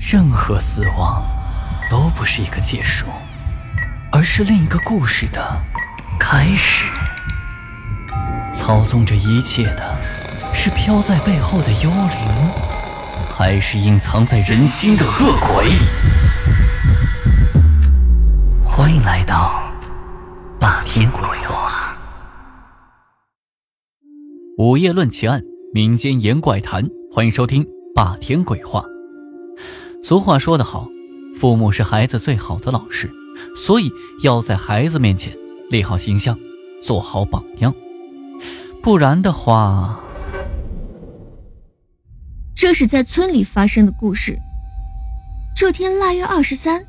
任何死亡都不是一个结束，而是另一个故事的开始。操纵着一切的是飘在背后的幽灵，还是隐藏在人心的恶鬼？欢迎来到霸天鬼话。午夜论奇案，民间言怪谈，欢迎收听霸天鬼话。俗话说得好，父母是孩子最好的老师，所以要在孩子面前立好形象，做好榜样。不然的话，这是在村里发生的故事。这天腊月二十三，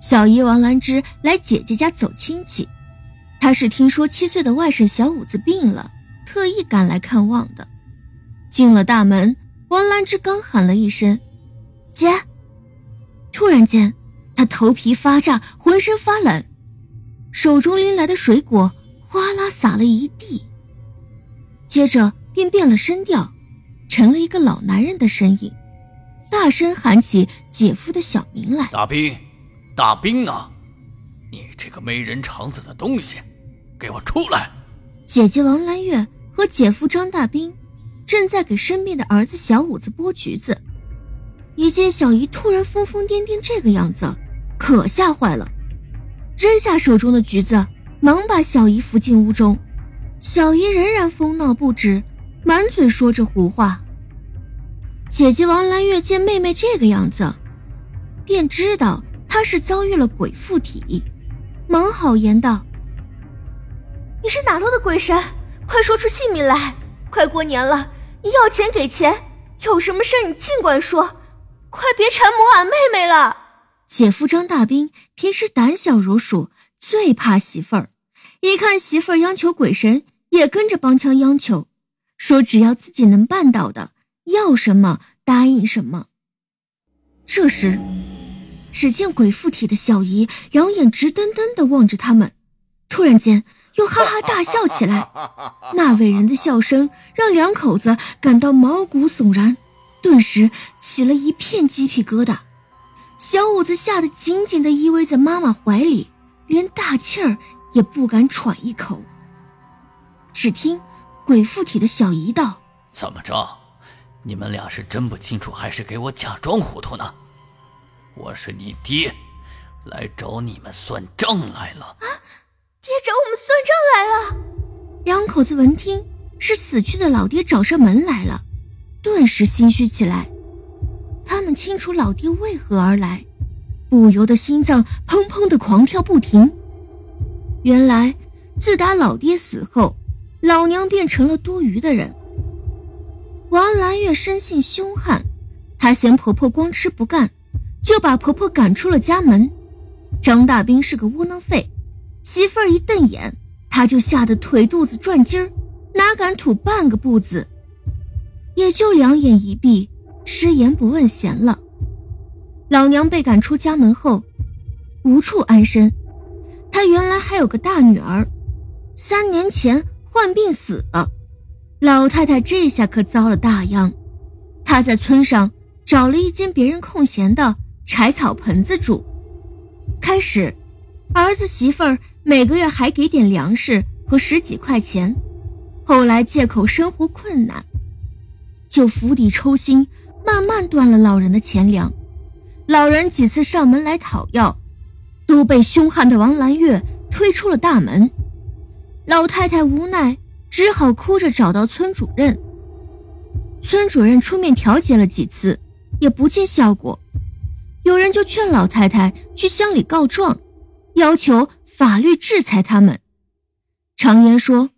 小姨王兰芝来姐姐家走亲戚，她是听说七岁的外甥小五子病了，特意赶来看望的。进了大门，王兰芝刚喊了一声“姐”。突然间，他头皮发炸，浑身发冷，手中拎来的水果哗啦洒了一地。接着便变了声调，成了一个老男人的身影，大声喊起姐夫的小名来：“大兵，大兵啊！你这个没人肠子的东西，给我出来！”姐姐王兰月和姐夫张大兵正在给生病的儿子小五子剥橘子。一见小姨突然疯疯癫癫这个样子，可吓坏了，扔下手中的橘子，忙把小姨扶进屋中。小姨仍然疯闹不止，满嘴说着胡话。姐姐王兰月见妹妹这个样子，便知道她是遭遇了鬼附体，忙好言道：“你是哪路的鬼神？快说出姓名来！快过年了，你要钱给钱，有什么事你尽管说。”快别缠磨俺妹妹了！姐夫张大兵平时胆小如鼠，最怕媳妇儿。一看媳妇儿央求鬼神，也跟着帮腔央求，说只要自己能办到的，要什么答应什么。这时，只见鬼附体的小姨两眼直瞪瞪的望着他们，突然间又哈哈大笑起来。那伟人的笑声让两口子感到毛骨悚然。顿时起了一片鸡皮疙瘩，小五子吓得紧紧的依偎在妈妈怀里，连大气儿也不敢喘一口。只听鬼附体的小姨道：“怎么着？你们俩是真不清楚，还是给我假装糊涂呢？我是你爹，来找你们算账来了。”啊！爹找我们算账来了。两口子闻听是死去的老爹找上门来了。顿时心虚起来，他们清楚老爹为何而来，不由得心脏砰砰的狂跳不停。原来，自打老爹死后，老娘变成了多余的人。王兰月生性凶悍，她嫌婆婆光吃不干，就把婆婆赶出了家门。张大兵是个窝囊废，媳妇儿一瞪眼，他就吓得腿肚子转筋儿，哪敢吐半个步子。也就两眼一闭，吃言不问闲了。老娘被赶出家门后，无处安身。她原来还有个大女儿，三年前患病死了。老太太这下可遭了大殃。她在村上找了一间别人空闲的柴草棚子住。开始，儿子媳妇儿每个月还给点粮食和十几块钱。后来借口生活困难。就釜底抽薪，慢慢断了老人的钱粮。老人几次上门来讨要，都被凶悍的王兰月推出了大门。老太太无奈，只好哭着找到村主任。村主任出面调解了几次，也不见效果。有人就劝老太太去乡里告状，要求法律制裁他们。常言说，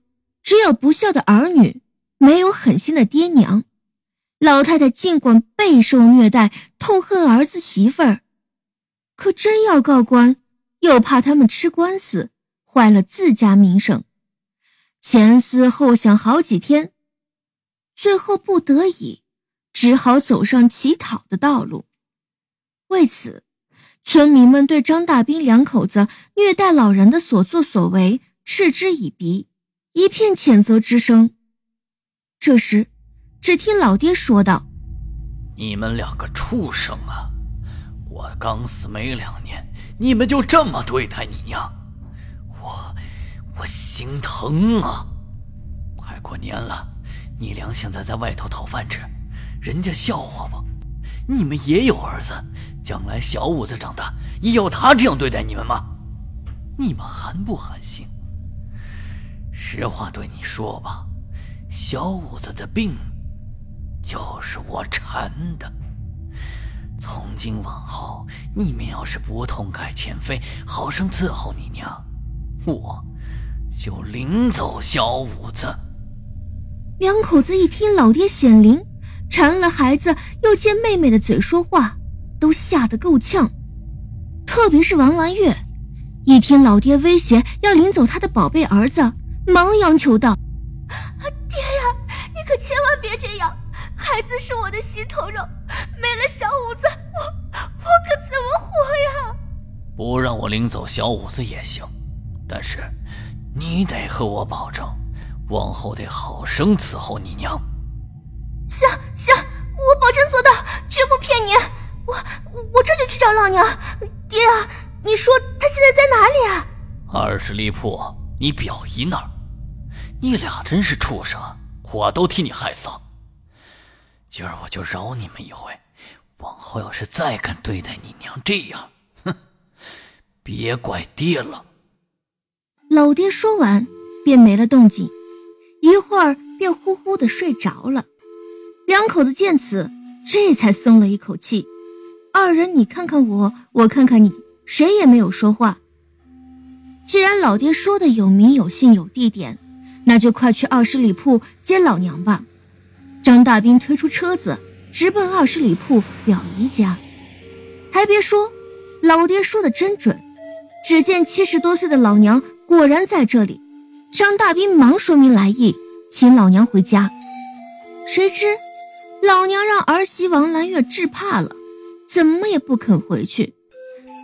只有不孝的儿女，没有狠心的爹娘。老太太尽管备受虐待，痛恨儿子媳妇儿，可真要告官，又怕他们吃官司，坏了自家名声。前思后想好几天，最后不得已，只好走上乞讨的道路。为此，村民们对张大兵两口子虐待老人的所作所为嗤之以鼻，一片谴责之声。这时。只听老爹说道：“你们两个畜生啊，我刚死没两年，你们就这么对待你娘，我我心疼啊！快过年了，你娘现在在外头讨饭吃，人家笑话不？你们也有儿子，将来小五子长大也要他这样对待你们吗？你们寒不寒心？实话对你说吧，小五子的病就是我缠的。从今往后，你们要是不痛改前非，好生伺候你娘，我就领走小五子。两口子一听老爹显灵，缠了孩子，又借妹妹的嘴说话，都吓得够呛。特别是王兰月，一听老爹威胁要领走他的宝贝儿子，忙央求道：“爹呀，你可千万别这样！孩子是我的心头肉，没了小五子，我我可怎么活呀？”不让我领走小五子也行，但是你得和我保证。往后得好生伺候你娘。行行，我保证做到，绝不骗你。我我这就去找老娘。爹啊，你说他现在在哪里啊？二十里铺，你表姨那儿。你俩真是畜生，我都替你害臊。今儿我就饶你们一回，往后要是再敢对待你娘这样，哼，别怪爹了。老爹说完，便没了动静。一会儿便呼呼的睡着了，两口子见此，这才松了一口气。二人你看看我，我看看你，谁也没有说话。既然老爹说的有名有姓有地点，那就快去二十里铺接老娘吧。张大兵推出车子，直奔二十里铺表姨家。还别说，老爹说的真准，只见七十多岁的老娘果然在这里。张大兵忙说明来意，请老娘回家。谁知老娘让儿媳王兰月治怕了，怎么也不肯回去。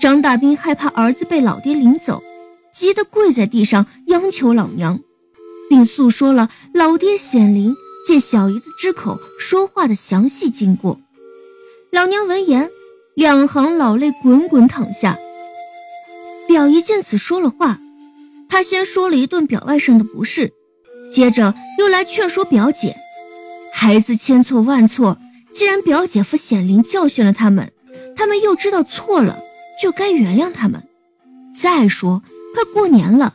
张大兵害怕儿子被老爹领走，急得跪在地上央求老娘，并诉说了老爹显灵借小姨子之口说话的详细经过。老娘闻言，两行老泪滚滚淌下。表姨见此说了话。他先说了一顿表外甥的不是，接着又来劝说表姐。孩子千错万错，既然表姐夫显灵教训了他们，他们又知道错了，就该原谅他们。再说，快过年了，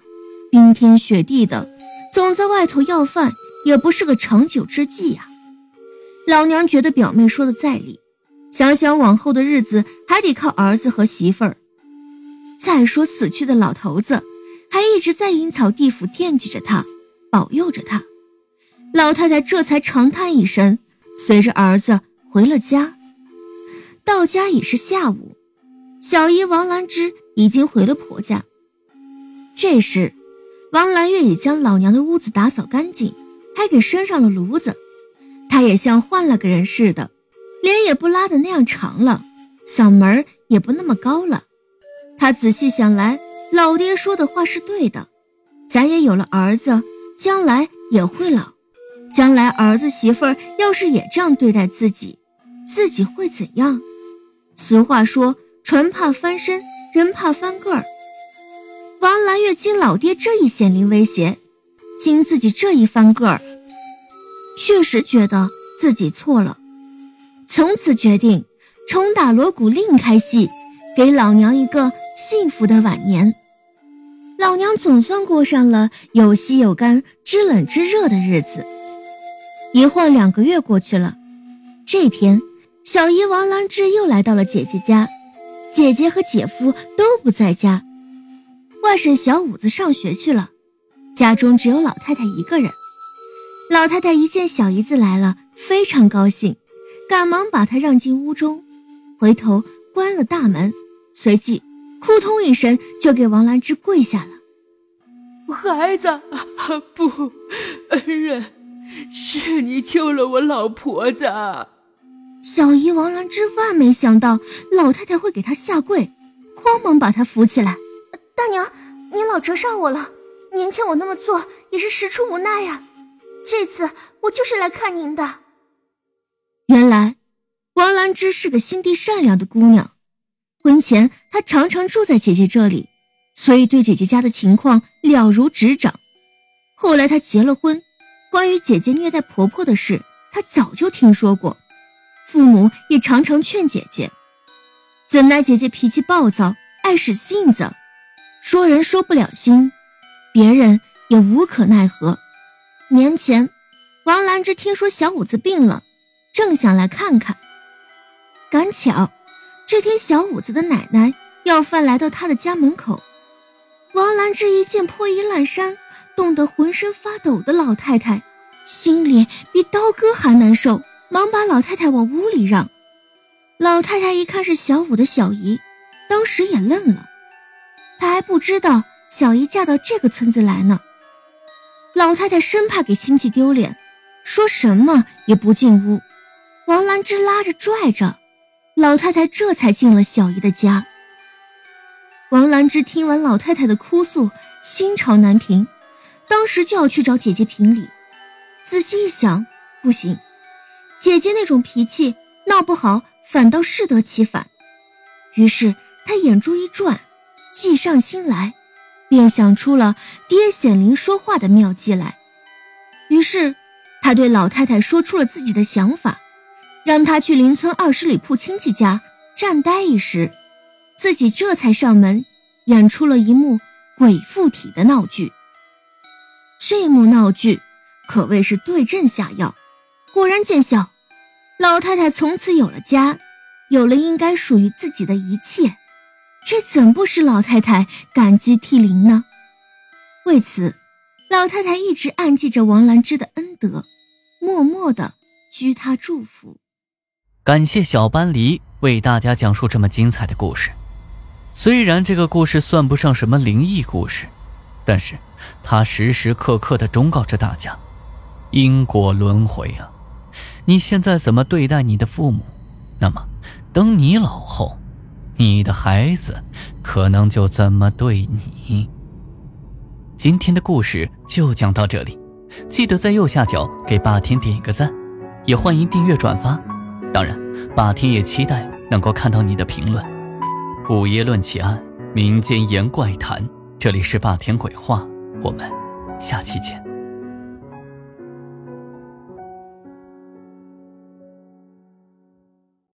冰天雪地的，总在外头要饭也不是个长久之计呀。老娘觉得表妹说的在理，想想往后的日子还得靠儿子和媳妇儿。再说死去的老头子。还一直在阴草地府惦记着他，保佑着他。老太太这才长叹一声，随着儿子回了家。到家已是下午，小姨王兰芝已经回了婆家。这时，王兰月已将老娘的屋子打扫干净，还给升上了炉子。他也像换了个人似的，脸也不拉的那样长了，嗓门也不那么高了。他仔细想来。老爹说的话是对的，咱也有了儿子，将来也会老。将来儿子媳妇儿要是也这样对待自己，自己会怎样？俗话说，船怕翻身，人怕翻个儿。王兰月经老爹这一显灵威胁，经自己这一翻个儿，确实觉得自己错了，从此决定重打锣鼓另开戏，给老娘一个幸福的晚年。老娘总算过上了有稀有干、知冷知热的日子。一晃两个月过去了，这天，小姨王兰芝又来到了姐姐家，姐姐和姐夫都不在家，外甥小五子上学去了，家中只有老太太一个人。老太太一见小姨子来了，非常高兴，赶忙把她让进屋中，回头关了大门，随即。扑通一声，就给王兰芝跪下了。孩子，不，恩人，是你救了我老婆子。小姨王兰芝万没想到老太太会给她下跪，慌忙把她扶起来。大娘，您老折煞我了，年前我那么做也是实出无奈呀。这次我就是来看您的。原来，王兰芝是个心地善良的姑娘。婚前她常常住在姐姐这里，所以对姐姐家的情况了如指掌。后来她结了婚，关于姐姐虐待婆婆的事，她早就听说过，父母也常常劝姐姐。怎奈姐姐脾气暴躁，爱使性子，说人说不了心，别人也无可奈何。年前，王兰芝听说小五子病了，正想来看看，赶巧这天小五子的奶奶要饭来到他的家门口。王兰芝一见破衣烂衫、冻得浑身发抖的老太太，心里比刀割还难受，忙把老太太往屋里让。老太太一看是小五的小姨，当时也愣了。她还不知道小姨嫁到这个村子来呢。老太太生怕给亲戚丢脸，说什么也不进屋。王兰芝拉着拽着，老太太这才进了小姨的家。王兰芝听完老太太的哭诉，心潮难平，当时就要去找姐姐评理。仔细一想，不行，姐姐那种脾气，闹不好。反倒适得其反，于是他眼珠一转，计上心来，便想出了爹显灵说话的妙计来。于是他对老太太说出了自己的想法，让她去邻村二十里铺亲戚家暂待一时，自己这才上门演出了一幕鬼附体的闹剧。这幕闹剧可谓是对症下药，果然见效。老太太从此有了家，有了应该属于自己的一切，这怎不使老太太感激涕零呢？为此，老太太一直暗记着王兰芝的恩德，默默的居她祝福。感谢小斑狸为大家讲述这么精彩的故事。虽然这个故事算不上什么灵异故事，但是它时时刻刻的忠告着大家：因果轮回啊。你现在怎么对待你的父母，那么等你老后，你的孩子可能就怎么对你。今天的故事就讲到这里，记得在右下角给霸天点一个赞，也欢迎订阅转发。当然，霸天也期待能够看到你的评论。午夜论奇案，民间言怪谈，这里是霸天鬼话，我们下期见。